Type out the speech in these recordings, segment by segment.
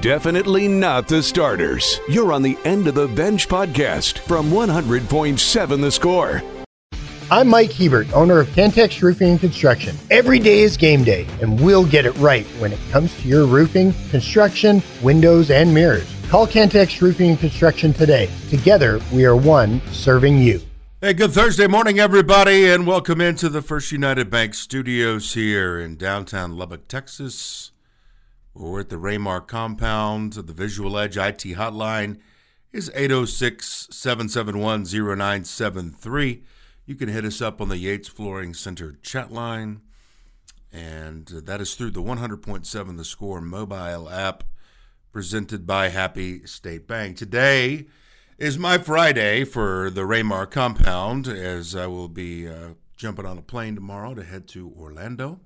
Definitely not the starters. You're on the End of the Bench podcast from 100.7 The Score. I'm Mike Hebert, owner of Cantex Roofing and Construction. Every day is game day, and we'll get it right when it comes to your roofing, construction, windows, and mirrors. Call Cantex Roofing and Construction today. Together, we are one serving you. Hey, good Thursday morning, everybody, and welcome into the First United Bank studios here in downtown Lubbock, Texas. We're at the Raymar compound. The Visual Edge IT hotline is 806 771 0973. You can hit us up on the Yates Flooring Center chat line, and that is through the 100.7 The Score mobile app presented by Happy State Bank. Today, is my Friday for the Raymar compound as I will be uh, jumping on a plane tomorrow to head to Orlando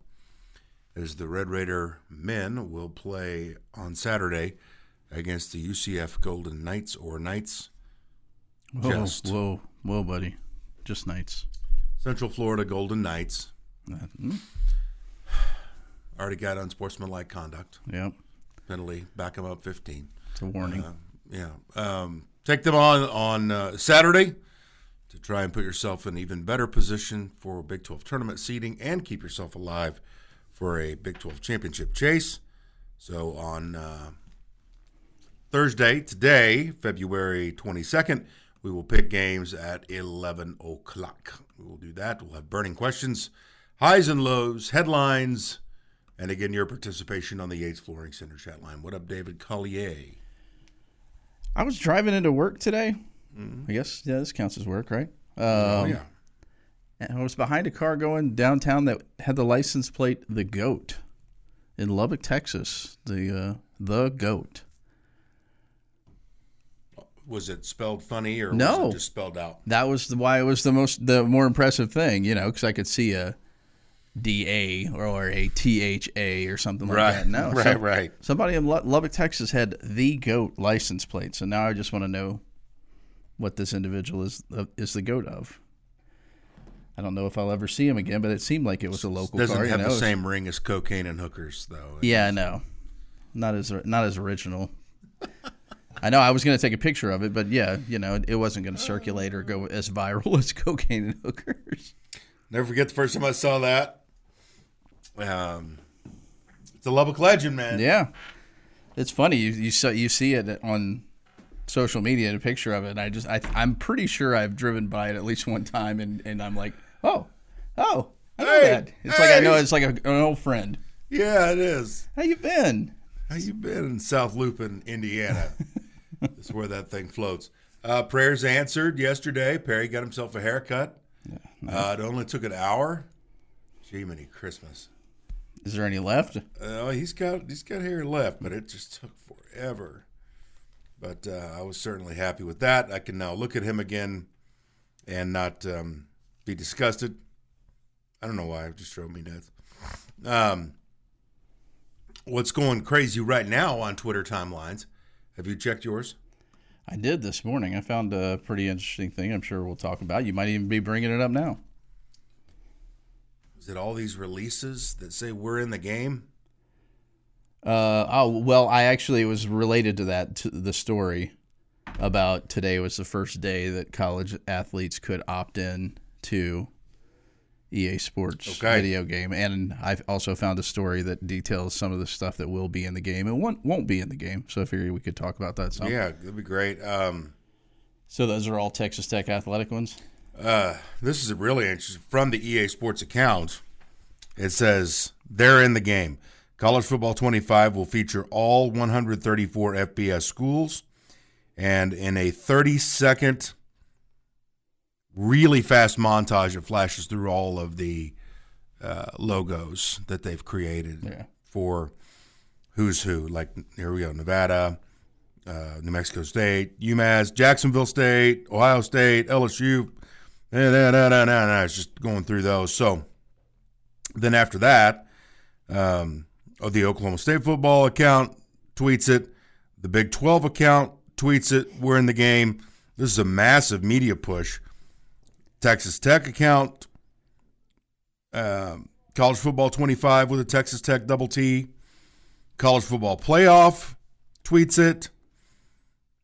as the Red Raider men will play on Saturday against the UCF Golden Knights or Knights. Whoa, Just whoa, whoa, buddy. Just Knights. Central Florida Golden Knights. Mm-hmm. Already got unsportsmanlike conduct. Yep. Penalty, back them up 15. It's a warning. Uh, yeah. Um, take them on on uh, Saturday to try and put yourself in even better position for Big 12 tournament seeding and keep yourself alive for a Big 12 championship chase. So on uh, Thursday, today, February 22nd, we will pick games at 11 o'clock. We will do that. We'll have burning questions, highs and lows, headlines, and again, your participation on the Yates Flooring Center chat line. What up, David Collier? I was driving into work today. Mm-hmm. I guess yeah, this counts as work, right? Oh, um, oh yeah. And I was behind a car going downtown that had the license plate "The Goat" in Lubbock, Texas. The uh, the Goat. Was it spelled funny or no? Was it just spelled out? That was the, why it was the most the more impressive thing, you know, because I could see a D A or a T H A or something like right. that. No, right, right. Somebody in Lubbock, Texas, had the goat license plate. So now I just want to know what this individual is uh, is the goat of. I don't know if I'll ever see him again, but it seemed like it was a local Doesn't car. have you know? the same ring as cocaine and hookers, though. Yeah, no, not as not as original. I know I was going to take a picture of it, but yeah, you know, it wasn't going to circulate or go as viral as cocaine and hookers. Never forget the first time I saw that. Um, it's a Lubbock legend, man. Yeah, it's funny. You you you see it on social media, a picture of it. And I just I I'm pretty sure I've driven by it at least one time, and and I'm like, oh, oh, I know hey, that. It's hey. like I know it's like a, an old friend. Yeah, it is. How you been? How you been in South Lupin, Indiana? That's where that thing floats. Uh, prayers answered yesterday. Perry got himself a haircut. Yeah, nice. uh, it only took an hour. Jiminy Christmas. Is there any left? Uh, he's got he's got hair left, but it just took forever. But uh, I was certainly happy with that. I can now look at him again and not um, be disgusted. I don't know why it just drove me nuts. Um, what's going crazy right now on Twitter timelines? Have you checked yours? I did this morning. I found a pretty interesting thing. I'm sure we'll talk about. You might even be bringing it up now. Is it all these releases that say we're in the game? Uh, oh well, I actually it was related to that to the story about today was the first day that college athletes could opt in to EA Sports okay. video game, and I've also found a story that details some of the stuff that will be in the game and won't won't be in the game. So I figured we could talk about that. Some. Yeah, that'd be great. Um, so those are all Texas Tech athletic ones. Uh, this is really interesting. From the EA Sports account, it says they're in the game. College Football 25 will feature all 134 FBS schools, and in a 30 second, really fast montage, that flashes through all of the uh, logos that they've created yeah. for who's who. Like, here we go Nevada, uh, New Mexico State, UMass, Jacksonville State, Ohio State, LSU. Nah, nah, nah, nah, nah. It's just going through those. So then after that, um, the Oklahoma State football account tweets it. The Big 12 account tweets it. We're in the game. This is a massive media push. Texas Tech account, um, College Football 25 with a Texas Tech double T, College Football Playoff tweets it.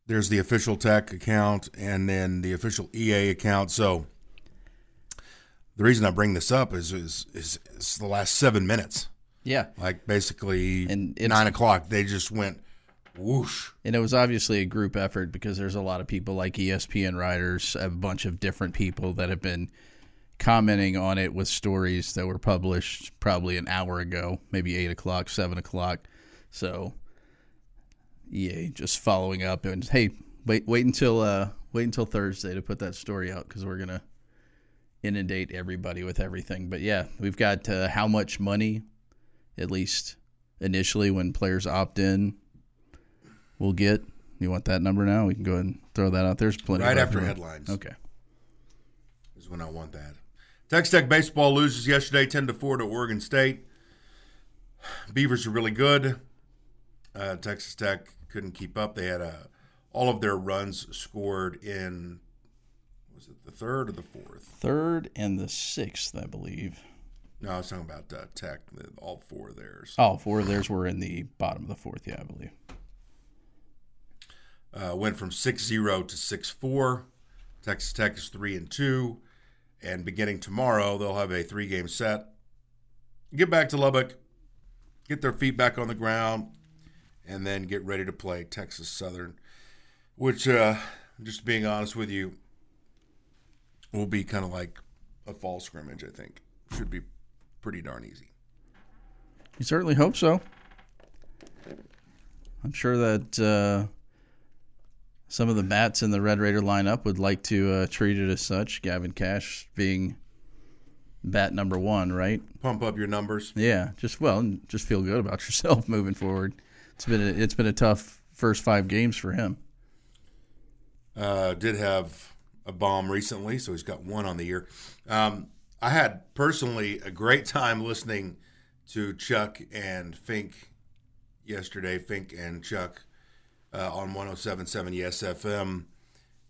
There's the official tech account and then the official EA account. So the reason I bring this up is is is, is the last seven minutes. Yeah, Like basically And nine o'clock, they just went whoosh. and it was obviously a group effort because there's a lot of people like ESPN writers, a bunch of different people that have been commenting on it with stories that were published probably an hour ago, maybe eight o'clock, seven o'clock. So EA just following up and hey, wait, wait until uh, wait until Thursday to put that story out because we're gonna inundate everybody with everything. But yeah, we've got uh, how much money, at least initially when players opt in, we'll get. You want that number now? We can go ahead and throw that out. There. There's plenty. Right after headlines. Okay. is when I want that. Texas Tech baseball loses yesterday, ten to four to Oregon State. Beavers are really good. Uh, Texas Tech couldn't keep up. They had a, all of their runs scored in was it the third or the fourth? Third and the sixth, I believe. No, I was talking about uh, Tech. All four of theirs. Oh, four of theirs were in the bottom of the fourth. Yeah, I believe. Uh, went from 6-0 to 6-4. Texas Tech is 3 and 2 and beginning tomorrow they'll have a 3-game set. Get back to Lubbock, get their feet back on the ground and then get ready to play Texas Southern, which uh, just being honest with you will be kind of like a fall scrimmage, I think. Should be pretty darn easy. You certainly hope so. I'm sure that uh, some of the bats in the Red Raider lineup would like to uh, treat it as such. Gavin Kash being bat number one, right? Pump up your numbers. Yeah, just well, just feel good about yourself moving forward. It's been a, it's been a tough first five games for him. Uh, did have a bomb recently, so he's got one on the year. Um, I had personally a great time listening to Chuck and Fink yesterday. Fink and Chuck uh, on 107.7 Yes FM.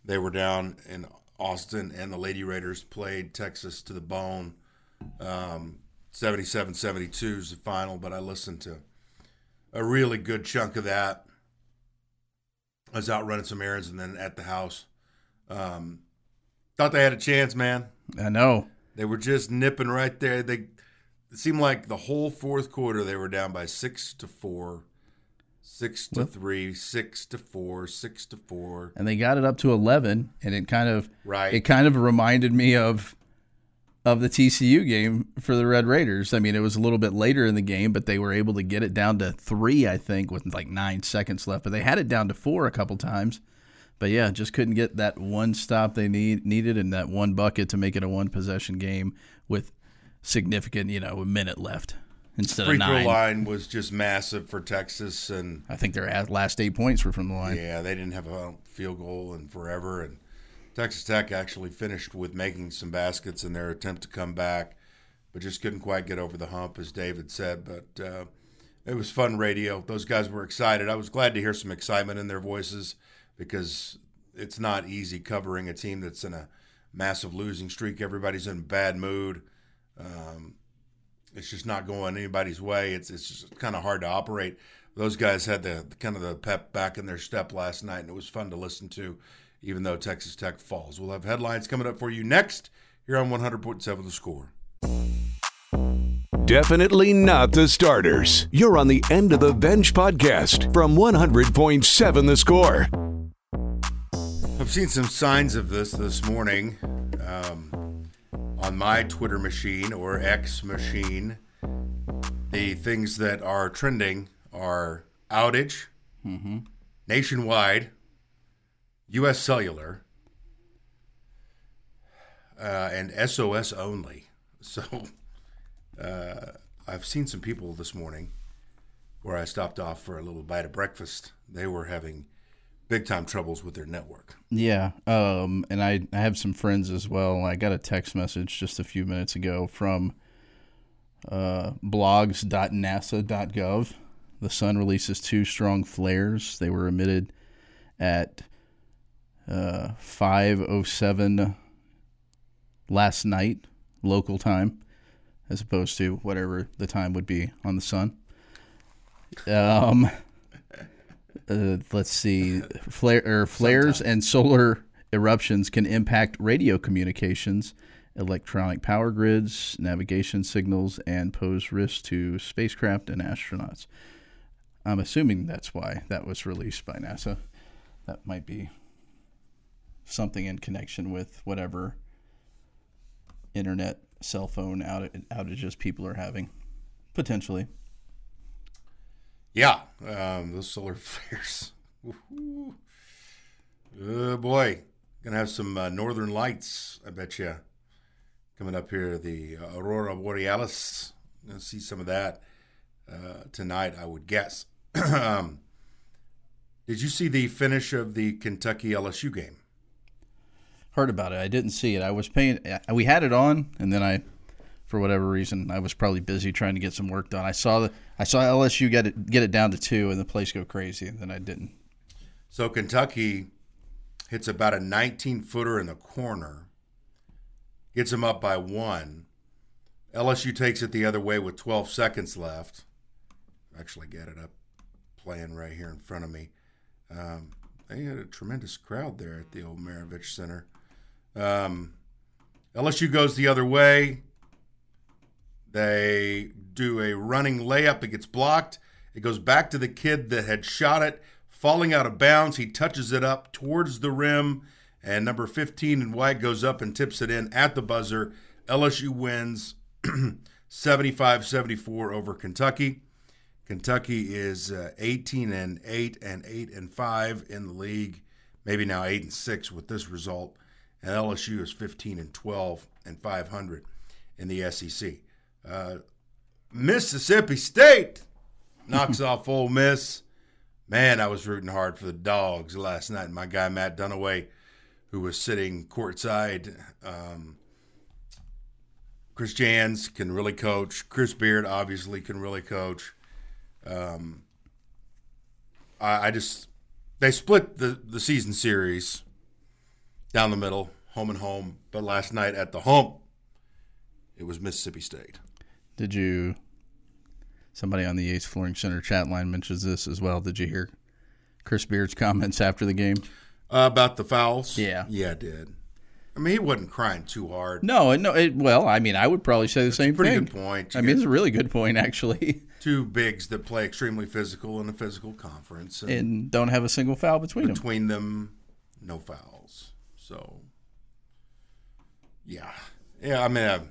They were down in Austin, and the Lady Raiders played Texas to the bone. Um, 77-72 is the final, but I listened to a really good chunk of that. I was out running some errands and then at the house. Um, thought they had a chance, man. I know. They were just nipping right there. They it seemed like the whole fourth quarter they were down by six to four, six to three, six to four, six to four. and they got it up to 11 and it kind of Right. it kind of reminded me of of the TCU game for the Red Raiders. I mean, it was a little bit later in the game, but they were able to get it down to 3 I think with like 9 seconds left, but they had it down to 4 a couple times. But yeah, just couldn't get that one stop they need needed and that one bucket to make it a one possession game with significant, you know, a minute left instead Free of throw 9. line was just massive for Texas, and I think their last 8 points were from the line. yeah, they didn't have a field goal in forever. And Texas Tech actually finished with making some baskets in their attempt to come back, but just couldn't quite get over the hump, as David said. But uh, it was fun radio. Those guys were excited. I was glad to hear some excitement in their voices because it's not easy covering a team that's in a massive losing streak. Everybody's in a bad mood. Um, it's just not going anybody's way. It's it's just kind of hard to operate. Those guys had the kind of the pep back in their step last night, and it was fun to listen to, even though Texas Tech falls. We'll have headlines coming up for you next here on 100.7 The Score. Definitely not the starters. You're on the End of the Bench podcast from 100.7 The Score. I've seen some signs of this this morning um, on my Twitter machine or X machine. The things that are trending are outage, nationwide, U.S. Cellular, uh, and SOS only. So uh, I've seen some people this morning where I stopped off for a little bite of breakfast. They were having big time troubles with their network. Yeah, um, and I, I have some friends as well. I got a text message just a few minutes ago from uh, blogs.nasa.gov. The sun releases two strong flares. They were emitted at uh, 5:07 last night, local time, as opposed to whatever the time would be on the sun. Um, Uh, let's see. Flare, or flares and solar eruptions can impact radio communications, electronic power grids, navigation signals, and pose risks to spacecraft and astronauts. I'm assuming that's why that was released by NASA. That might be something in connection with whatever internet, cell phone outage, outages people are having, potentially. Yeah, um, those solar flares. Oh boy, gonna have some uh, northern lights. I bet you coming up here. The aurora borealis. Gonna see some of that uh, tonight. I would guess. um, did you see the finish of the Kentucky LSU game? Heard about it. I didn't see it. I was paying. We had it on, and then I, for whatever reason, I was probably busy trying to get some work done. I saw the I saw LSU get it get it down to two, and the place go crazy. And then I didn't. So Kentucky hits about a 19 footer in the corner, gets them up by one. LSU takes it the other way with 12 seconds left. Actually, get it up playing right here in front of me. Um, they had a tremendous crowd there at the old Maravich Center. Um, LSU goes the other way. They do a running layup. It gets blocked. It goes back to the kid that had shot it, falling out of bounds. He touches it up towards the rim, and number 15 in white goes up and tips it in at the buzzer. LSU wins 75 74 over Kentucky. Kentucky is uh, 18 and 8 and 8 and 5 in the league, maybe now 8 and 6 with this result. And LSU is 15 and 12 and 500 in the SEC. Uh, Mississippi State knocks off Ole Miss. Man, I was rooting hard for the dogs last night. My guy Matt Dunaway, who was sitting courtside, um, Chris Jans can really coach. Chris Beard obviously can really coach. Um, I, I just they split the the season series down the middle, home and home. But last night at the home, it was Mississippi State. Did you? Somebody on the Yates Flooring Center chat line mentions this as well. Did you hear Chris Beard's comments after the game? Uh, about the fouls? Yeah. Yeah, I did. I mean, he wasn't crying too hard. No, no. It, well, I mean, I would probably say the same Pretty thing. good point. I mean, it's a really good point, actually, two bigs that play extremely physical in a physical conference. And and don't have a single foul between them. between them, no fouls. So, yeah, yeah. I mean, I've,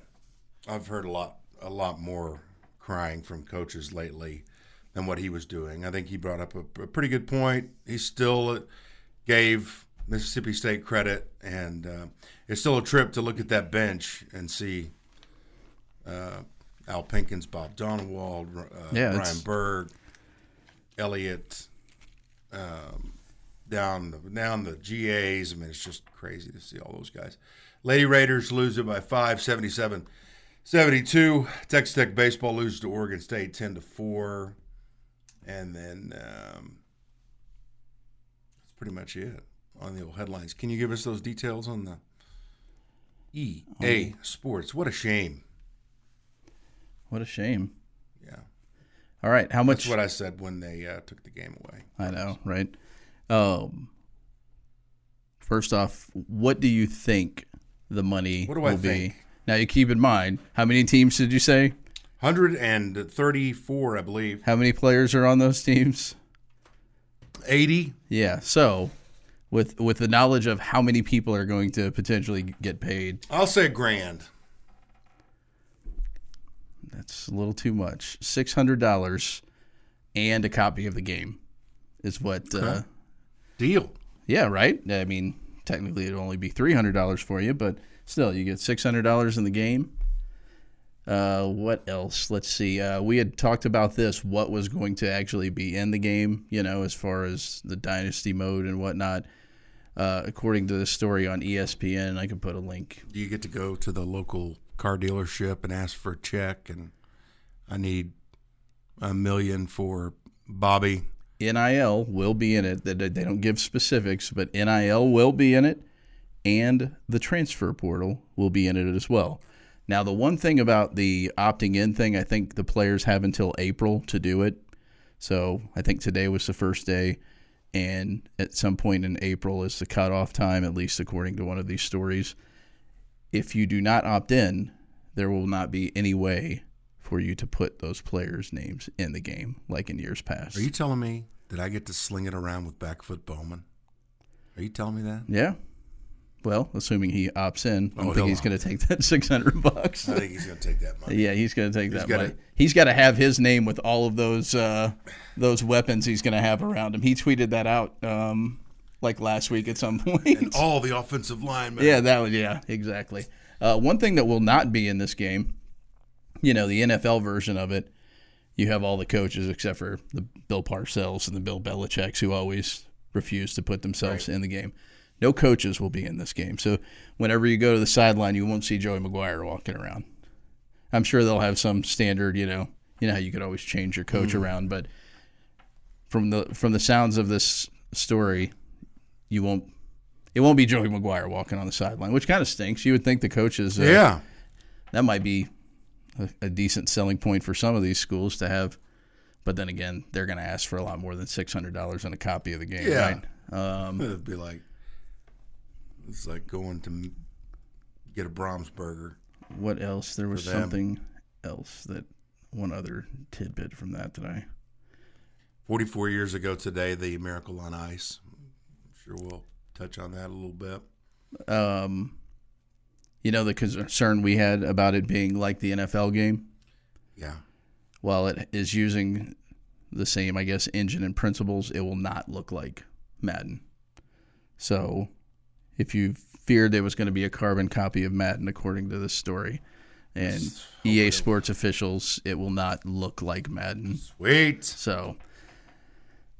I've heard a lot, a lot more crying from coaches lately than what he was doing. I think he brought up a, a pretty good point. He still gave Mississippi State credit, and uh, it's still a trip to look at that bench and see uh, Al Pinkins, Bob Donewald, uh, Yeah, Brian it's- Berg, Elliott, um, down the down the GAs. I mean, it's just crazy to see all those guys. Lady Raiders lose it by five, seventy-seven 77 72. Texas Tech baseball loses to Oregon State 10 to 4. And then um, that's pretty much it on the old headlines. Can you give us those details on the EA Sports? What a shame. What a shame. Yeah. All right, how much? That's what I said when they uh, took the game away. I know, right? Um, first off, what do you think the money What do will I be? Now you keep in mind how many teams did you say? 134, I believe. How many players are on those teams? 80. Yeah, so with with the knowledge of how many people are going to potentially get paid, I'll say grand. that's a little too much. Six hundred dollars and a copy of the game is what. Uh, Deal. Yeah, right. I mean, technically it'd only be three hundred dollars for you, but still, you get six hundred dollars in the game. Uh, what else? Let's see. Uh, we had talked about this. What was going to actually be in the game? You know, as far as the dynasty mode and whatnot. Uh, according to the story on ESPN, I could put a link. Do you get to go to the local car dealership and ask for a check? And I need a million for Bobby. NIL will be in it. They don't give specifics, but NIL will be in it, and the transfer portal will be in it as well. Now, the one thing about the opting in thing, I think the players have until April to do it. So I think today was the first day, and at some point in April is the cutoff time, at least according to one of these stories. If you do not opt in, there will not be any way for you to put those players' names in the game like in years past. Are you telling me that I get to sling it around with backfoot Bowman? Are you telling me that? Yeah. Well, assuming he opts in, I don't Oh, think he's going to take that six hundred bucks. I think he's going to take that money. Yeah, he's going to take that gotta- money. He's got to have his name with all of those uh, those weapons he's going to have around him. He tweeted that out um, like last week at some point. And all the offensive linemen. yeah, that was yeah, exactly. Uh, one thing that will not be in this game, you know, the NFL version of it, you have all the coaches except for the Bill Parcells and the Bill Belichick's who always refuse to put themselves in the game. No coaches will be in this game. So whenever you go to the sideline, you won't see Joey McGuire walking around. I'm sure they'll have some standard, you know, you know how you could always change your coach around, but from the from the sounds of this story, you won't it won't be Joey McGuire walking on the sideline, which kind of stinks. You would think the coaches uh, Yeah. that might be a, a decent selling point for some of these schools to have. But then again, they're going to ask for a lot more than six hundred dollars on a copy of the game, Yeah. right? Um, It'd be like, it's like going to get a Brahms burger. what else? There was something else that one other tidbit from that that I 44 years ago today, the Miracle on Ice. I'm sure we'll touch on that a little bit. um, you know, the concern we had about it being like the NFL game. Yeah. While it is using the same, I guess, engine and principles, it will not look like Madden. So, if you feared there was going to be a carbon copy of Madden, according to this story, and EA Sports officials, it will not look like Madden. Sweet. So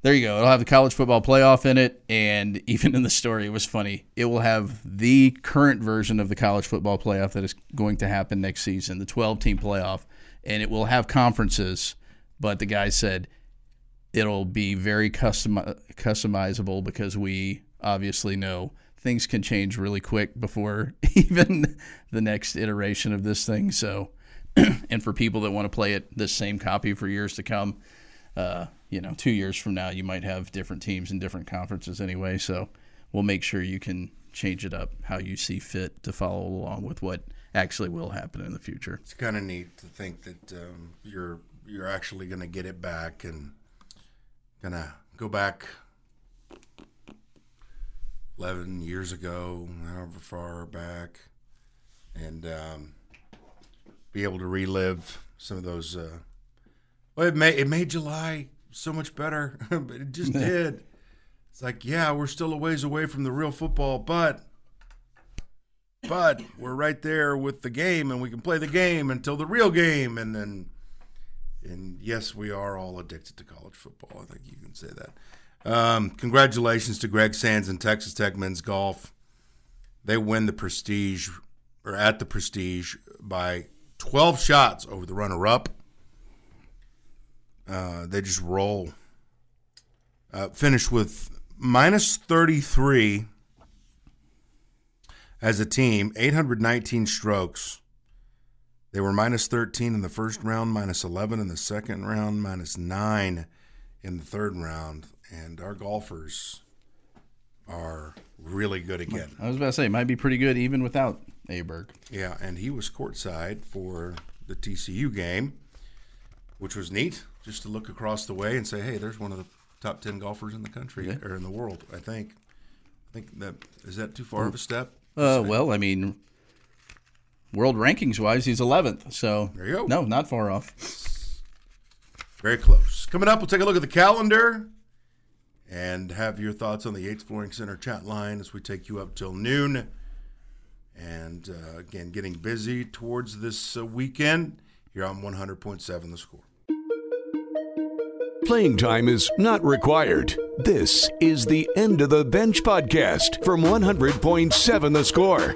there you go. It'll have the college football playoff in it, and even in the story, it was funny. It will have the current version of the college football playoff that is going to happen next season, the 12 team playoff, and it will have conferences. But the guy said it'll be very custom customizable because we obviously know things can change really quick before even the next iteration of this thing. So, and for people that want to play it this same copy for years to come, uh, you know, two years from now, you might have different teams in different conferences anyway. So we'll make sure you can change it up how you see fit to follow along with what actually will happen in the future. It's kind of neat to think that um, you're you're actually going to get it back and gonna go back 11 years ago, however far back, and um, be able to relive some of those. Uh, well, it made it made July so much better, but it just did. It's like, yeah, we're still a ways away from the real football, but but we're right there with the game and we can play the game until the real game and then and yes we are all addicted to college football i think you can say that um, congratulations to greg sands and texas tech men's golf they win the prestige or at the prestige by 12 shots over the runner-up uh, they just roll uh, finished with minus 33 as a team, 819 strokes. They were minus 13 in the first round, minus 11 in the second round, minus 9 in the third round. And our golfers are really good again. I was about to say, it might be pretty good even without Aberg. Yeah, and he was courtside for the TCU game, which was neat just to look across the way and say, hey, there's one of the top 10 golfers in the country or in the world, I think. I think that is that too far of a step? Uh, well, I mean, world rankings wise, he's 11th. So There you go. no, not far off. Very close. Coming up, we'll take a look at the calendar and have your thoughts on the Yates Flooring Center chat line as we take you up till noon. And uh, again, getting busy towards this uh, weekend here on 100.7 The Score. Playing time is not required. This is the End of the Bench podcast from 100.7 The Score.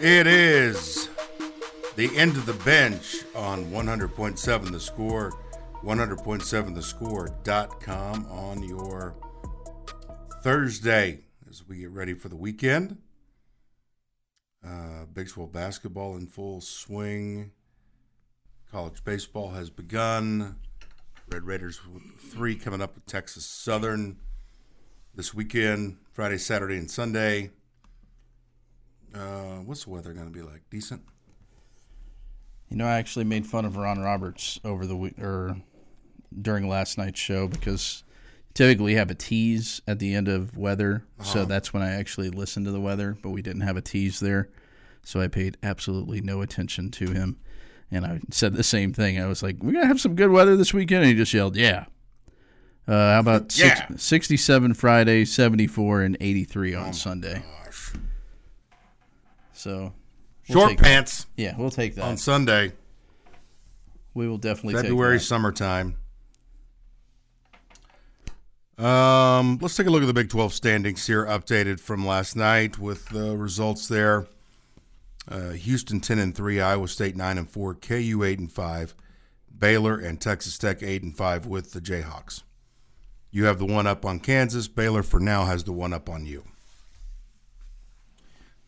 It is the end of the bench on 100.7 The Score, 100.7thescore.com on your Thursday as we get ready for the weekend. Uh, Big 12 basketball in full swing. College baseball has begun. Red Raiders three coming up with Texas Southern. this weekend, Friday, Saturday, and Sunday. Uh, what's the weather going to be like? Decent. You know, I actually made fun of Ron Roberts over the week or during last night's show because typically we have a tease at the end of weather, so that's when I actually listened to the weather. But we didn't have a tease there, so I paid absolutely no attention to him. And I said the same thing. I was like, "We're gonna have some good weather this weekend," and he just yelled, "Yeah." Uh, how about six, 67 Friday, 74, and 83 on Sunday? Gosh. So we'll Short take that. pants Yeah, we'll take that. on Sunday, we will definitely February, take that. summertime. Um, let's take a look at the Big 12 standings here, updated from last night with the results there. Uh, Houston 10 and 3, Iowa State 9 and 4, KU 8 and 5, Baylor and Texas Tech 8 and 5 with the Jayhawks. You have the one up on Kansas. Baylor for now has the one up on you.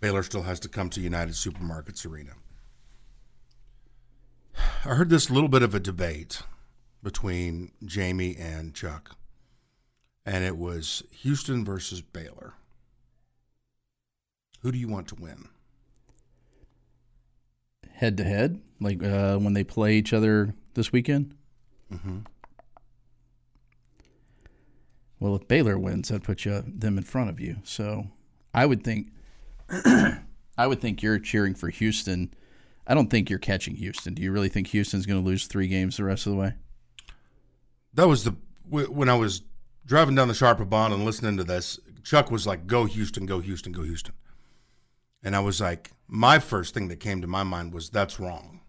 Baylor still has to come to United Supermarkets Arena. I heard this little bit of a debate between Jamie and Chuck, and it was Houston versus Baylor. Who do you want to win? head to head, like uh, when they play each other this weekend. Mm-hmm. Well, if Baylor wins, that puts you them in front of you. So I would think, I would think you're cheering for Houston. I don't think you're catching Houston. Do you really think Houston's going to lose three games the rest of the way? That was the when I was driving down the Sharper Bond and listening to this. Chuck was like, "Go Houston, go Houston, go Houston," and I was like, my first thing that came to my mind was, "That's wrong."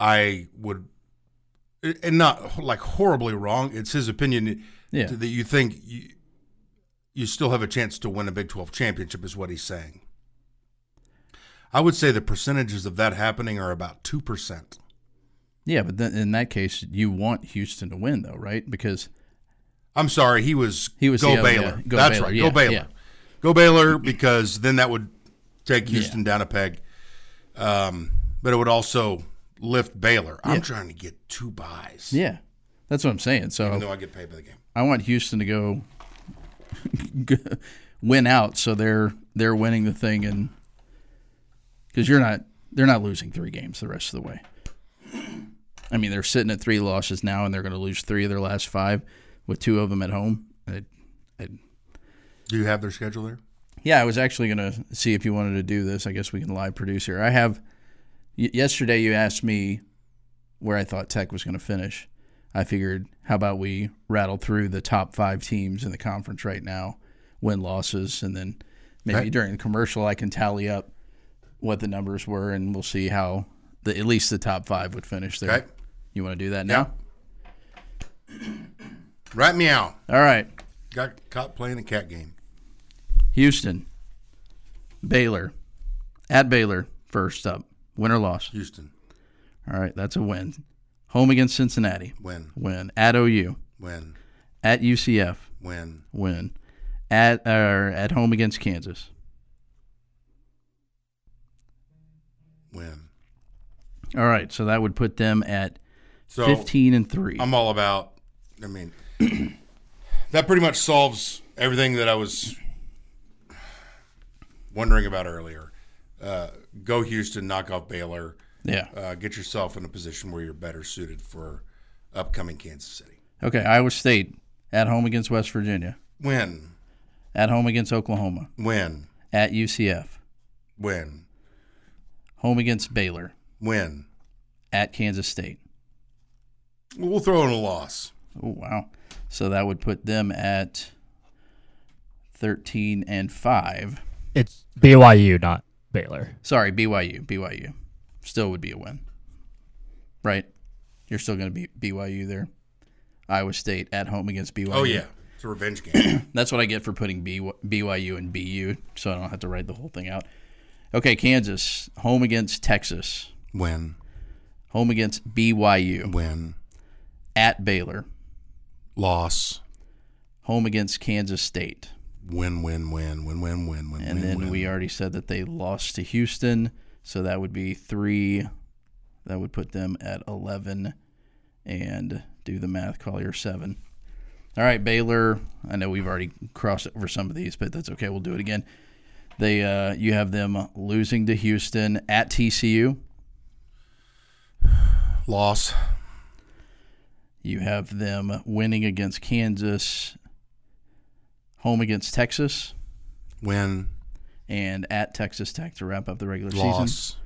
I would, and not like horribly wrong. It's his opinion Yeah. that you think you, you still have a chance to win a Big Twelve championship, is what he's saying. I would say the percentages of that happening are about two percent. Yeah, but then in that case, you want Houston to win, though, right? Because I'm sorry, he was He was go Baylor. yeah, go That's Baylor, right, yeah, go Baylor. yeah. Go Baylor because then that would take Houston down a peg. Um, but it would also lift Baylor. I'm trying to get two buys. yeah, that's what I'm saying. So Even though I get paid by the game. I want Houston to go win out, so they're they're winning the thing, and because you're not, they're not losing three games the rest of the way. I mean, they're sitting at three losses now, and they're going to lose three of their last five, with two of them at home. I, I, Do you have their schedule there? yeah, I was actually going to see if you wanted to do this. I guess we can live produce here. I have. Y- yesterday, you asked me where I thought Tech was going to finish. I figured, how about we rattle through the top five teams in the conference right now, win losses, and then maybe Okay. during the commercial I can tally up what the numbers were, and we'll see how the at least the top five would finish there. Okay. You want to do that now? Rat me out. All right. Got caught playing a cat game. Houston, Baylor, at Baylor first up. Win or loss? Houston, All right, that's a win. Home against Cincinnati. win, Win. At OU. win, At UCF. win, Win. At or at home against Kansas. win. All right, so that would put them at So 15 and 3. I'm all about. I mean, that pretty much solves everything that I was wondering about earlier. Uh, go Houston, knock off Baylor. yeah. Uh, get yourself in a position where you're better suited for upcoming Kansas City. Okay, Iowa State at home against West Virginia. Win, At home against Oklahoma. win, At UCF. win, Home against Baylor. win. At Kansas State. We'll throw in a loss. Oh, wow. So that would put them at 13 and 5. It's BYU, not Baylor. Sorry, BYU. BYU. Still would be a win. Right? You're still going to be BYU there. Iowa State at home against BYU. Oh yeah, it's a revenge game. That's what I get for putting BYU and BU, so I don't have to write the whole thing out. Okay, Kansas, home against Texas, win, home against BYU, win, at Baylor, loss. home against Kansas State. Win, win, win, win, win, win, win, And win, then win. we already said that they lost to Houston, so that would be three. That would put them at 11 and do the math, Collier 7. All right, Baylor. I know we've already crossed over some of these, but that's okay. We'll do it again. They uh, you have them losing to Houston at TCU. Loss. You have them winning against Kansas, home against Texas, Win. and at Texas Tech to wrap up the regular season. Loss.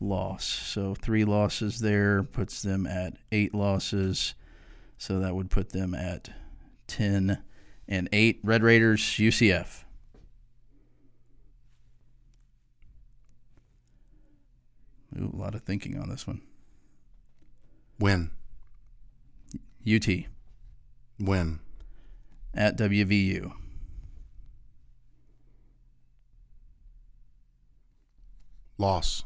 Loss. So three losses there puts them at eight losses. So that would put them at ten and eight. Red Raiders, UCF. Ooh, a lot of thinking on this one. Win. UT Win. at WVU. Loss.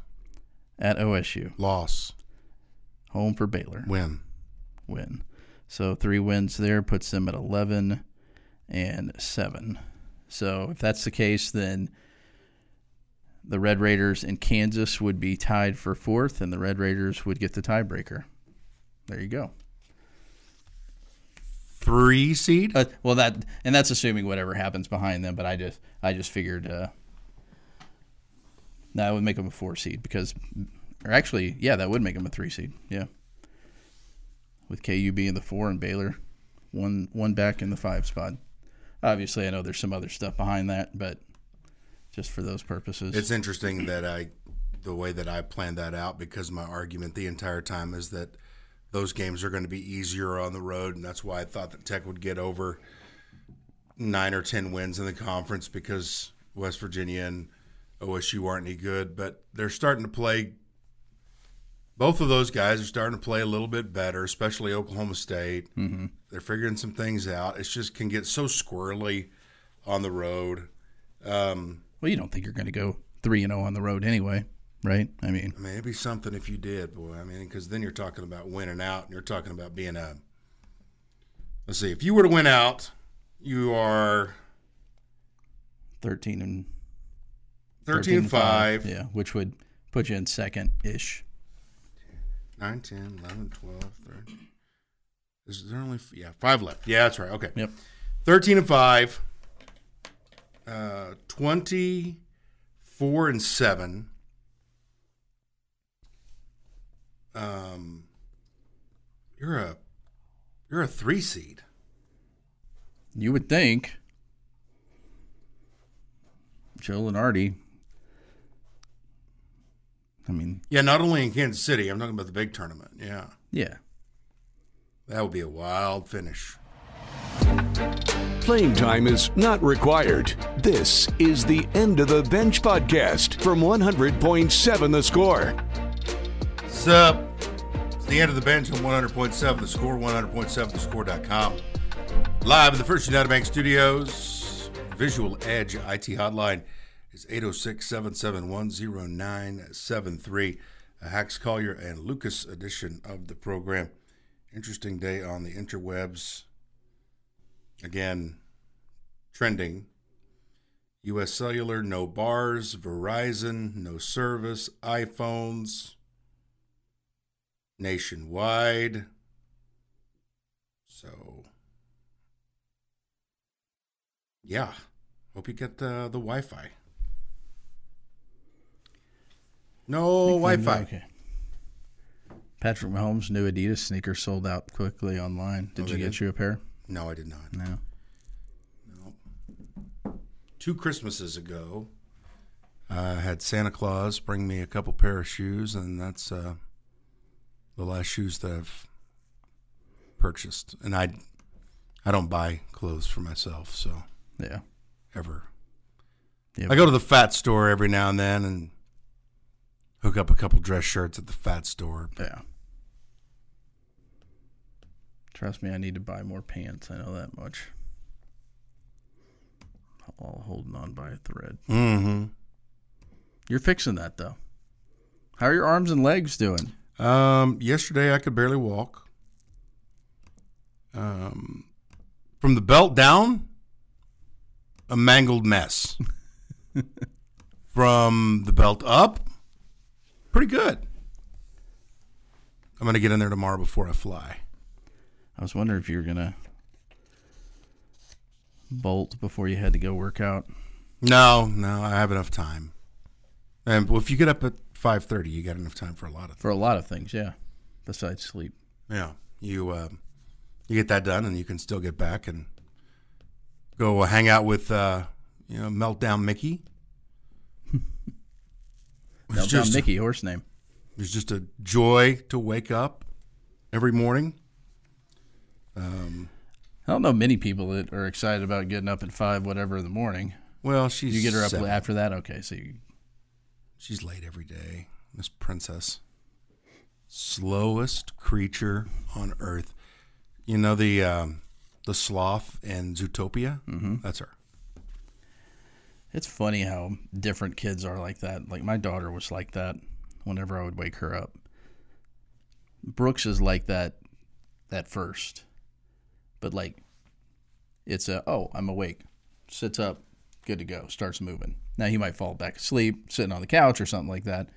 At OSU. Loss. Home for Baylor. Win. Win. So three wins there puts them at 11 and 7. So if that's the case, then the Red Raiders and Kansas would be tied for fourth, and the Red Raiders would get the tiebreaker. There you go. Three seed. Uh, well, that and that's assuming whatever happens behind them. But I just I just figured uh, that would make them a four seed because, or actually, yeah, that would make them a three seed. Yeah, with KU being the four and Baylor one one back in the five spot. Obviously, I know there's some other stuff behind that, but just for those purposes, It's interesting that I, the way that I planned that out, because my argument the entire time is that those games are going to be easier on the road, and that's why I thought that Tech would get over nine or ten wins in the conference because West Virginia and OSU aren't any good, but they're starting to play. Both of those guys are starting to play a little bit better, especially Oklahoma State. Mm-hmm. They're figuring some things out. It just can get so squirrely on the road. Um, well, you don't think you're going to go three and zero on the road anyway, right? I mean, I mean, it'd be something if you did, boy. I mean, because then you're talking about winning out, and you're talking about being a. Let's see. If you were to win out, you are thirteen and 13 and 5, yeah, which would put you in second ish. 9, 10, 11, 12, 13. Is there only, yeah, five left. Yeah, that's right. Okay. Yep. 13 and 5, uh, 24 and 7. Um, you're a you're a three seed. You would think Joe Lunardi. I mean, Yeah, not only in Kansas City. I'm talking about the big tournament. Yeah, yeah. that would be a wild finish. Playing time is not required. This is the End of the Bench podcast from 100.7 The Score. Sup? The end of the bench on 100.7 The Score, 100.7thescore.com. Live in the First United Bank Studios. Visual Edge IT hotline is 806 771 0973. A Hacks Collier and Lucas edition of the program. Interesting day on the interwebs. Again, trending. U.S. Cellular, no bars. Verizon, no service. iPhones, nationwide. So, yeah, hope you get the the Wi-Fi. No Wi-Fi. Okay. Patrick Mahomes' new Adidas sneaker sold out quickly online. Did Oh, you get did? you a pair? No, I did not. No. Two Christmases ago, I had Santa Claus bring me a couple pair of shoes, and that's uh, the last shoes that I've purchased. And I, I don't buy clothes for myself, so Yeah. ever. Yeah. I go to the fat store every now and then and hook up a couple dress shirts at the fat store. Yeah. Trust me, I need to buy more pants. I know that much. All holding on by a thread. Mm-hmm. You're fixing that though. How are your arms and legs doing? Um, yesterday I could barely walk. Um, from the belt down, a mangled mess. from the belt up, pretty good. I'm gonna get in there tomorrow before I fly. I was wondering if you were gonna bolt before you had to go work out? No, no, I have enough time. And well, if you get up at five thirty, you got enough time for a lot of things. For a lot of things, yeah. Besides sleep. Yeah, you uh, you get that done, and you can still get back and go hang out with uh, you know Meltdown Mickey. It's Meltdown just- Mickey, horse name. It's just a joy to wake up every morning. I don't know many people that are excited about getting up at five, whatever in the morning. Well, she's You get her up seven. after that, okay? So you, She's late every day. Miss Princess. Slowest creature on earth. You know the um, the sloth in Zootopia? Mm-hmm. That's her. it's funny how different kids are like that. Like my daughter was like that. Whenever I would wake her up, Brooks is like that at first, but like it's a oh I'm awake, sits up, good to go, starts moving. Now he might fall back asleep, sitting on the couch or something like that,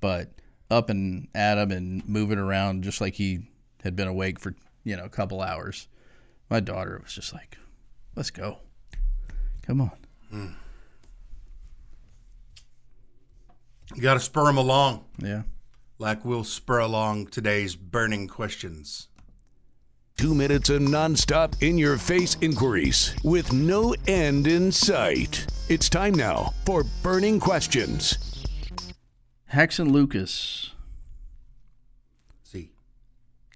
but up and at him and moving around just like he had been awake for you know a couple hours. My daughter was just like, "Let's go, come on." You got to spur him along, Yeah. like we'll spur along today's burning questions. Two minutes of nonstop in your face inquiries with no end in sight. It's time now for Burning Questions. Hex and Lucas, See,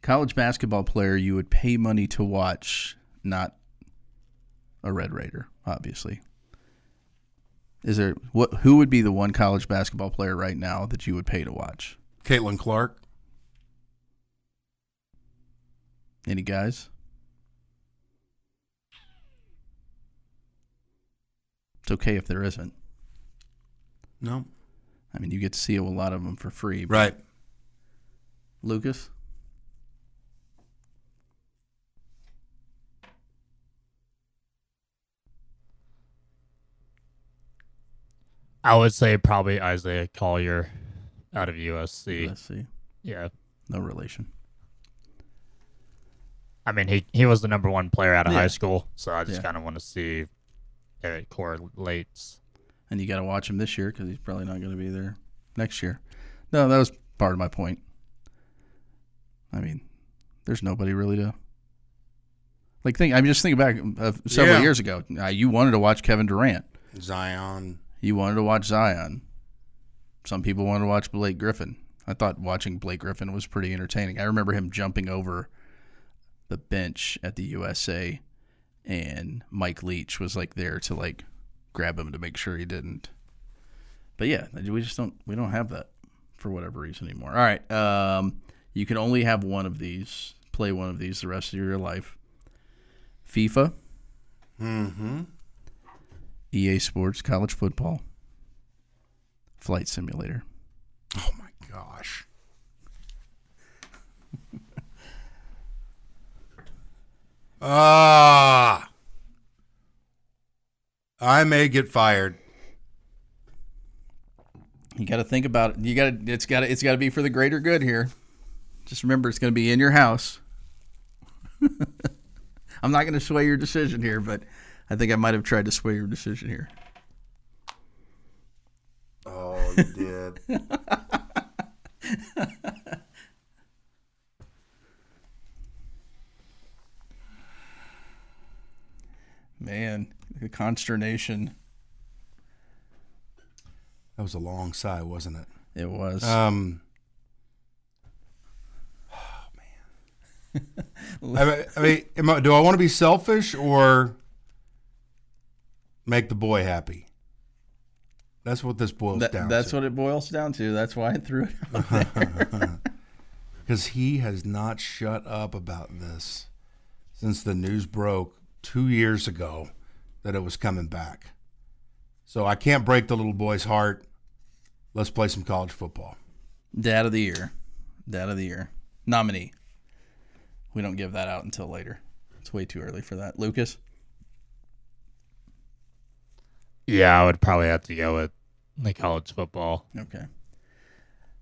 college basketball player you would pay money to watch, not a Red Raider, obviously. Is there what who would be the one college basketball player right now that you would pay to watch? Caitlin Clark. Any guys? It's okay if there isn't. No, I mean, you get to see a lot of them for free. right. Lucas? I would say probably Isaiah Collier out of USC. Let's. Yeah. No relation. I mean, he, he was the number one player out of Yeah. high school, so I just Yeah. kind of want to see if it correlates. And you got to watch him this year because he's probably not going to be there next year. No, that was part of my point. I mean, there's nobody really to like. Think. I mean, just thinking back uh, several Yeah. years ago. Uh, you wanted to watch Kevin Durant. Zion. You wanted to watch Zion. Some people wanted to watch Blake Griffin. I thought watching Blake Griffin was pretty entertaining. I remember him jumping over the bench at the USA, and Mike Leach was like there to like grab him to make sure he didn't. But yeah, we just don't we don't have that for whatever reason anymore. All right, um, you can only have one of these. Play one of these the rest of your life. FIFA, Mm-hmm. EA Sports, college football, flight simulator. Oh my gosh. Ah. I may get fired. You got to think about it. You got to. It's got to. It's got to be for the greater good here. Just remember, it's going to be in your house. I'm not going to sway your decision here, but I think I might have tried to sway your decision here. Oh, you did. Man, the consternation. that was a long sigh, wasn't it? It was. Um. Oh man. I mean, I mean I, do I want to be selfish or make the boy happy? That's what this boils That- down that's to. what it boils down to. That's why I threw it out there. Because he has not shut up about this since the news broke two years ago that it was coming back. So I can't break the little boy's heart. Let's play some college football. Dad of the year. Dad of the year. Nominee. We don't give that out until later. It's way too early for that. Lucas? Yeah, I would probably have to go with the college football. Okay.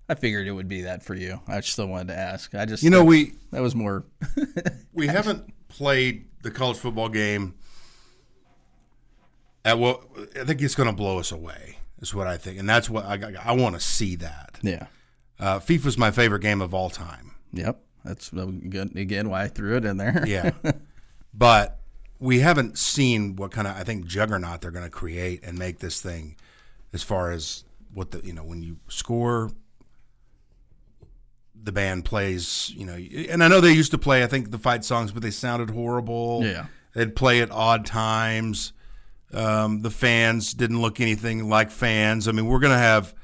I figured it would be that for you. I still wanted to ask. I just You know, we that was more we haven't played the college football game At what I think it's going to blow us away. Is what I think, and that's what I I want to see that. Yeah. Uh, FIFA's my favorite game of all time. Yep. That's good. Again, why I threw it in there. Yeah, but we haven't seen what kind of I think juggernaut they're going to create and make this thing, as far as what the you know when you score. The band plays, you know, and I know they used to play. I think the fight songs, but they sounded horrible. Yeah. they'd play at odd times. Um, the fans didn't look anything like fans. I mean, we're going to have.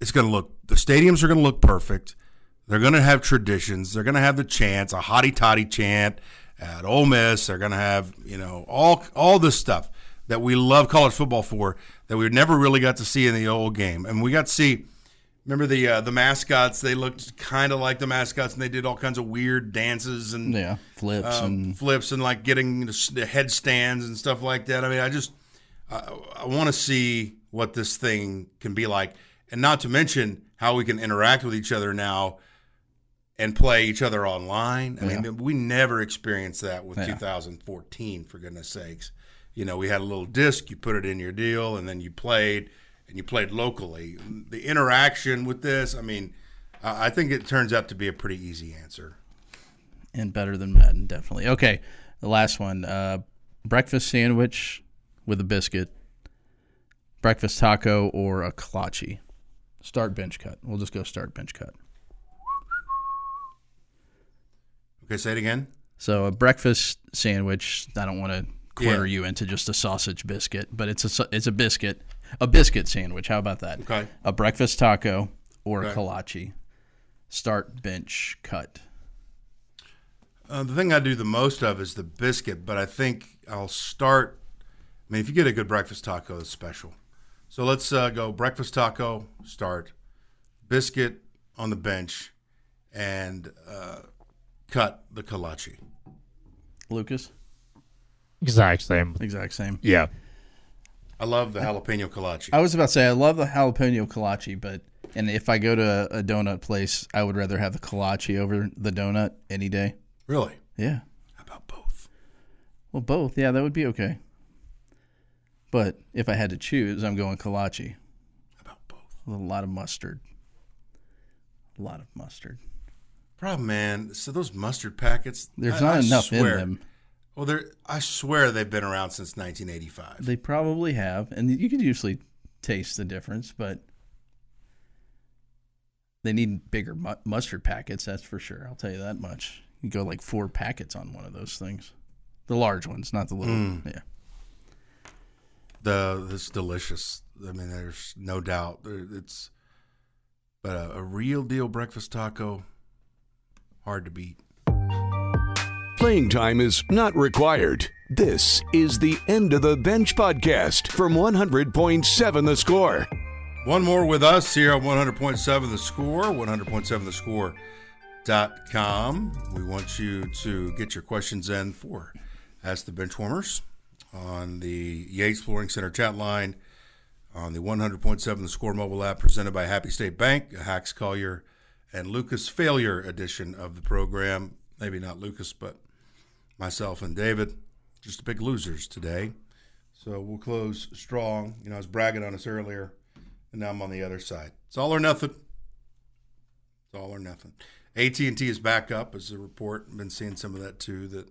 It's going to look. The stadiums are going to look perfect. They're going to have traditions. They're going to have the chants, a hottie toddy chant at Ole Miss. They're going to have you know all all this stuff that we love college football for that we never really got to see in the old game, and we got to see. Remember the uh, the mascots? They looked kind of like the mascots, and they did all kinds of weird dances and Yeah. Flips um, and flips and like getting the, headstands and stuff like that. I mean, I just I, I want to see what this thing can be like, and not to mention how we can interact with each other now and play each other online. I mean, we never experienced that with Yeah. 2014. For goodness sakes, you know, we had a little disc, you put it in your deal, and then you played, and you played locally. The interaction with this, I mean. I think it turns out to be a pretty easy answer. and better than Madden, definitely. Okay, the last one: uh, breakfast sandwich with a biscuit, breakfast taco, or a kolache. Start bench cut. We'll just go start bench cut. Okay, say it again. So a breakfast sandwich. I don't want to quarter Yeah. you into just a sausage biscuit, but it's a it's a biscuit, a biscuit sandwich. How about that? Okay. A breakfast taco or a Okay. kolache. Start bench cut. Uh, the thing I do the most of is the biscuit, but I think I'll start. I mean, if you get a good breakfast taco, it's special. So let's uh, go breakfast taco, start, biscuit on the bench, and uh, cut the kolache. Lucas, Exact same. exact same. Yeah. I love the jalapeno kolache. I was about to say I love the jalapeno kolache, but and if I go to a, a donut place, I would rather have the kolache over the donut any day. Really? Yeah. How about both? Well, both. Yeah, that would be okay. But if I had to choose, I'm going kolache. How about both? With a lot of mustard. A lot of mustard. Problem, man. So those mustard packets. There's I- not I enough swear- in them. Well, they're. I swear they've been around since 1985. They probably have, and you could usually taste the difference, but they need bigger mu- mustard packets. That's for sure. I'll tell you that much. You go like four packets on one of those things, the large ones, not the little. Mm. Yeah. The it's delicious. I mean, there's no doubt. It's but a, a real deal breakfast taco, hard to beat. Playing time is not required. This is the End of the Bench podcast from 100.7 The Score. One more with us here on 100.7 The Score, 100.7 The Score. Dot com. We want you to get your questions in for Ask the Benchwarmers on the Yates Flooring Center chat line on the 100.7 The Score mobile app presented by Happy State Bank, a Hax Collier and Lucas Failure edition of the program. Maybe not Lucas, but myself and David, just the big losers today. So we'll close strong. You know, I was bragging on us earlier, and now I'm on the other side. It's all or nothing. It's all or nothing. AT and T is back up, as the report. I've been seeing some of that too. That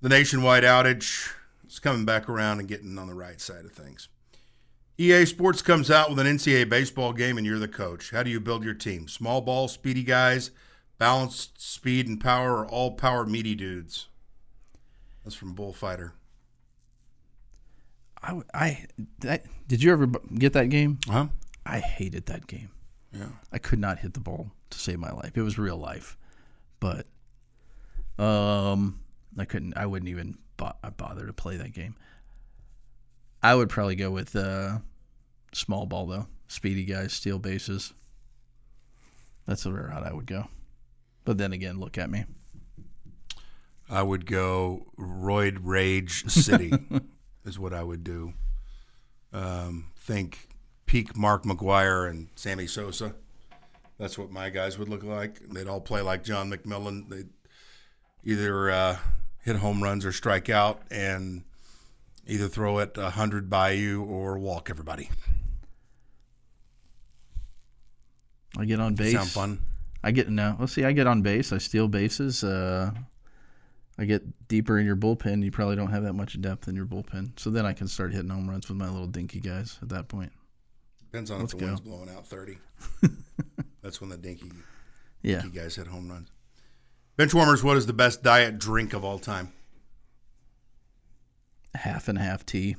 the nationwide outage is coming back around and getting on the right side of things. EA Sports comes out with an NCAA baseball game, and you're the coach. How do you build your team? Small ball, speedy guys, balanced speed and power, are all power meaty dudes? That's from Bullfighter. I that, did you ever get that game? Huh? I hated that game. Yeah. I could not hit the ball to save my life. It was real life, but um, I couldn't. I wouldn't even bo- bother to play that game. I would probably go with uh, small ball though. Speedy guys, steal bases. That's the route I would go. But then again, look at me. I would go Roid Rage City is what I would do. Um, think peak Mark McGwire and Sammy Sosa. That's what my guys would look like. They'd all play like John McMillan. They'd either uh, hit home runs or strike out, and Either throw it a hundred by you or walk everybody. I get on base. Sound fun? I get no. Let's see. I get on base. I steal bases. Uh, I get deeper in your bullpen. You probably don't have that much depth in your bullpen. So then I can start hitting home runs with my little dinky guys at that point. Depends on Let's if the go. wind's blowing out thirty. That's when the dinky, Yeah. dinky guys hit home runs. Benchwarmers, what is the best diet drink of all time? half and half tea.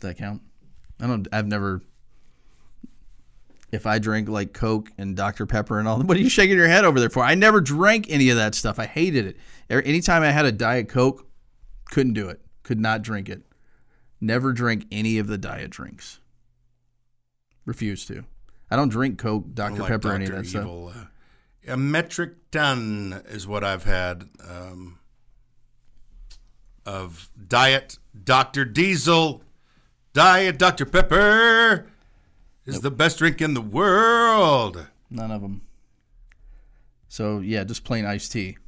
Does that count? I don't. I've never. If I drink like Coke and Dr Pepper and all, what are you shaking your head over there for? I never drank any of that stuff. I hated it. Anytime I had a diet Coke, couldn't do it. Could not drink it. Never drink any of the diet drinks. Refuse to. I don't drink Coke, Dr Like Pepper, any of Dr. that stuff. Evil, uh, a metric ton is what I've had um, of diet Dr. Diesel. Diet Dr. Pepper is the best drink in the world. None of them. So yeah, just plain iced tea,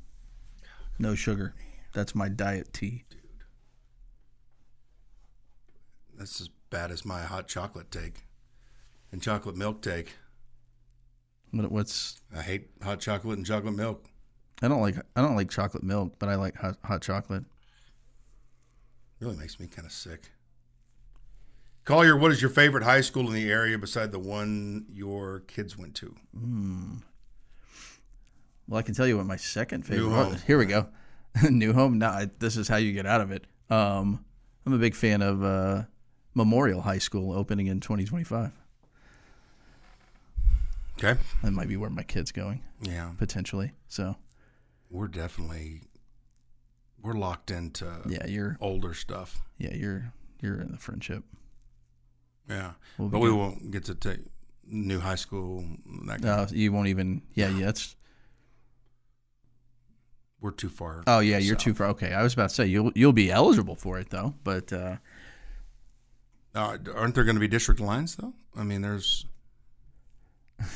no sugar. That's my diet tea. Dude, That's as bad as my hot chocolate take and chocolate milk take. What, what's I hate hot chocolate and chocolate milk. I don't like I don't like chocolate milk, but I like hot, hot chocolate. Really makes me kind of sick. Collier, what is your favorite high school in the area beside the one your kids went to? Well, I can tell you what my second favorite. New Home. here we go. New home. Now I- this is how you get out of it. Um, I'm a big fan of uh, Memorial High School opening in 2025. Okay. That might be where my kid's going Yeah. potentially. So We're definitely we're locked into yeah, you're older stuff. yeah you're you're in the friendship. Yeah. We'll but we won't get to take new high school. That No, you won't even. Yeah, yeah. That's. we're too far. Oh yeah, you're south. too far. Okay, I was about to say you'll you'll be eligible for it though, but uh, Uh, aren't there going to be district lines though? I mean, there's.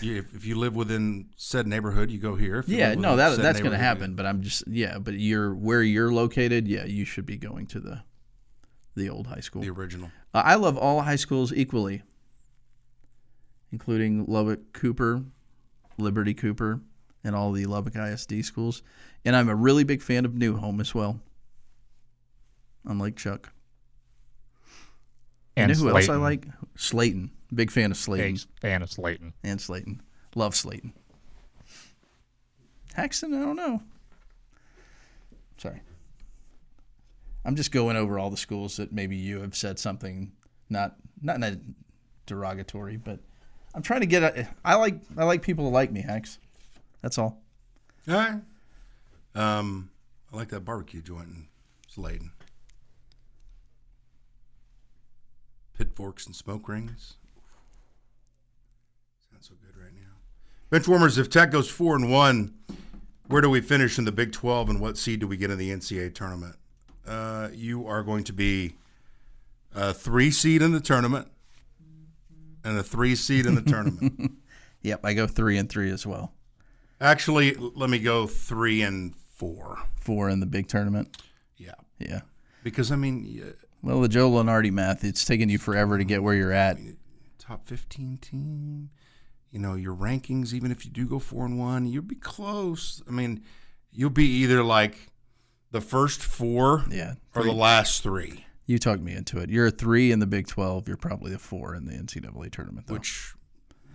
you- If, if you live within said neighborhood, you go here. You yeah, no, that that's going to happen. But I'm just yeah, but you're where you're located. Yeah, you should be going to the the old high school. The original. Uh, I love all high schools equally, including Lubbock Cooper, Liberty Cooper, and all the Lubbock ISD schools. And I'm a really big fan of New Home as well. Unlike Chuck. And you know who else I like? Slaton. Big fan of Slaton. Big fan of Slaton. And Slaton. Love Slaton. Haxton, I don't know. Sorry. I'm just going over all the schools that maybe you have said something not not in a derogatory, but I'm trying to get a, I like I like people to like me, Hax. That's all. All right. Um, I like that barbecue joint in Slaton. Pitforks and smoke rings. Sounds so good right now. Benchwarmers, if Tech goes four and one, where do we finish in the Big Twelve, and what seed do we get in the NCAA tournament? Uh, you are going to be a three seed in the tournament, and a three seed in the tournament. Yep, I go three and three as well. Actually, let me go three and four. Four in the big tournament. Yeah, Yeah. because I mean, Well, the Joe Lunardi math, it's taken you forever to get where you're at. top 15 team. You know, your rankings, even if you do go four and one, you'll be close. I mean, you'll be either like the first four Yeah. or the last three, You talked me into it. You're a three in the Big 12. You're probably a four in the NCAA tournament, though. which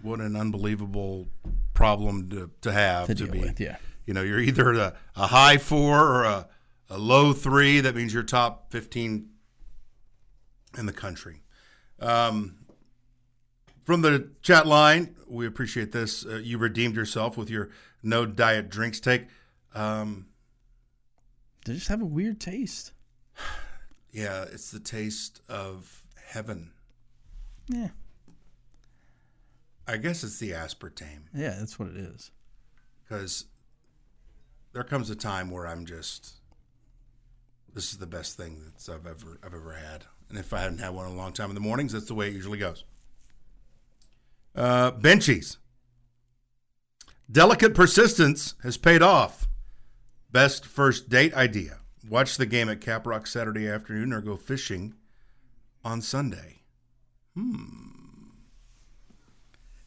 what an unbelievable problem to, to have to to, deal be. with, yeah. You know, you're either a, a high four or a, a low three. That means you're top 15 in the country. Um, from the chat line, we appreciate this. Uh, you redeemed yourself with your no diet drinks take. Um, They just have a weird taste. yeah, it's the taste of heaven. Yeah. I guess it's the aspartame Yeah, that's what it is. because there comes a time where I'm just this is the best thing that I've ever I've ever had, and if I hadn't had one in a long time in the mornings, that's the way it usually goes. Uh, benchies. Delicate persistence has paid off. Best first date idea. watch the game at Caprock Saturday afternoon or go fishing on Sunday? Hmm.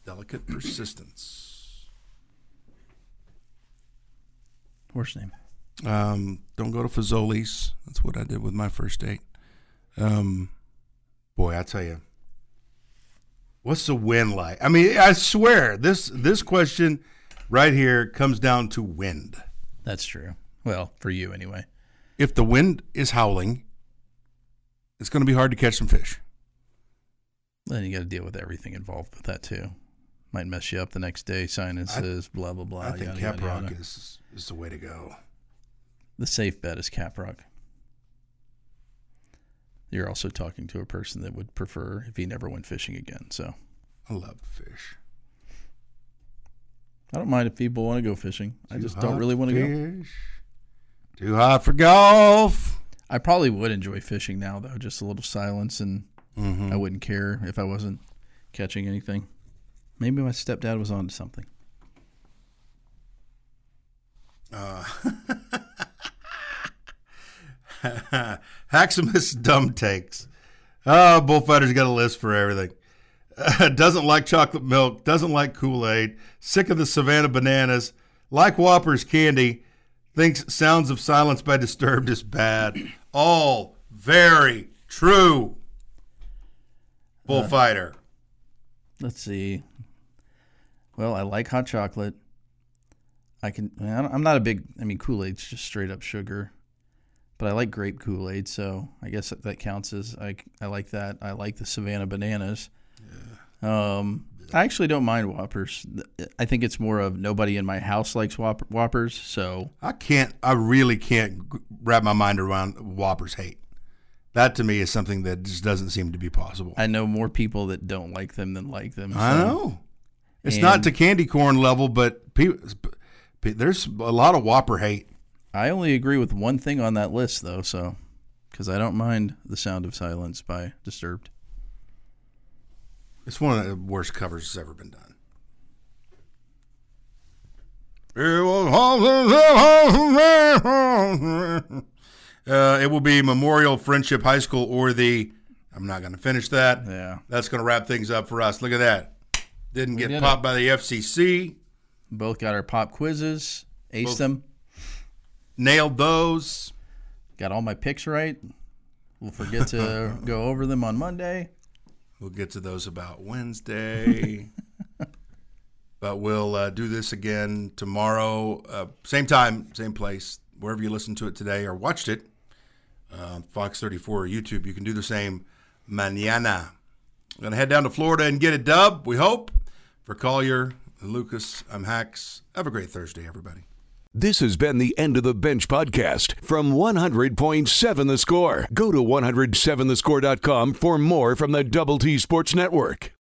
Delicate persistence. Horse name. Um, don't go to Fazoli's. That's what I did with my first date. Um, boy, I tell you, what's the wind like? I mean, I swear this this question right here comes down to wind. That's true. Well, for you anyway. If the wind is howling, it's going to be hard to catch some fish. Then you got to deal with everything involved with that too. Might mess you up the next day. Sinuses, blah blah blah. I think yada, Cap yada. is is the way to go. The safe bet is Caprock. You're also talking to a person that would prefer if he never went fishing again. So I love fish. I don't mind if people want to go fishing. I just don't really want to go. Too hot for golf. I probably would enjoy fishing now, though. Just a little silence, and Mm-hmm. I wouldn't care if I wasn't catching anything. Maybe my stepdad was onto something. Uh, Haximus dumb takes. Oh, bullfighter's got a list for everything. doesn't like chocolate milk. Doesn't like Kool Aid. Sick of the Savannah bananas. Like Whoppers candy. Thinks Sounds of Silence by Disturbed is bad. All very true. Bullfighter. Let's see. Well, I like hot chocolate. I can. I'm not a big. I mean, Kool Aid's just straight up sugar, but I like grape Kool Aid, so I guess that, that counts as I. I like that. I like the Savannah bananas. Um, I actually don't mind Whoppers. I think it's more of nobody in my house likes Whoppers, so I can't. I really can't wrap my mind around Whoppers hate. That to me is something that just doesn't seem to be possible. I know more people that don't like them than like them. I know. It's not to candy corn level, but people, there's a lot of Whopper hate. I only agree with one thing on that list, though, so because I don't mind the sound of silence by Disturbed. It's one of the worst covers that's ever been done. Uh, it will be Memorial Friendship High School or the. I'm not going to finish that. Yeah. That's going to wrap things up for us. Look at that. Didn't get did popped by the FCC. Both got our pop quizzes, aced Both. them, Nailed those. got all my picks right. We'll forget to go over them on Monday. We'll get to those about Wednesday. but we'll uh, do this again tomorrow, uh, same time, same place, wherever you listened to it today or watched it, uh, Fox 34 or YouTube. You can do the same mañana. I'm going to head down to Florida and get a dub, we hope. For Collier, Lucas, I'm Hax. Have a great Thursday, everybody. This has been the End of the Bench podcast from 100.7 The Score. Go to 107thescore.com for more from the Double T Sports Network.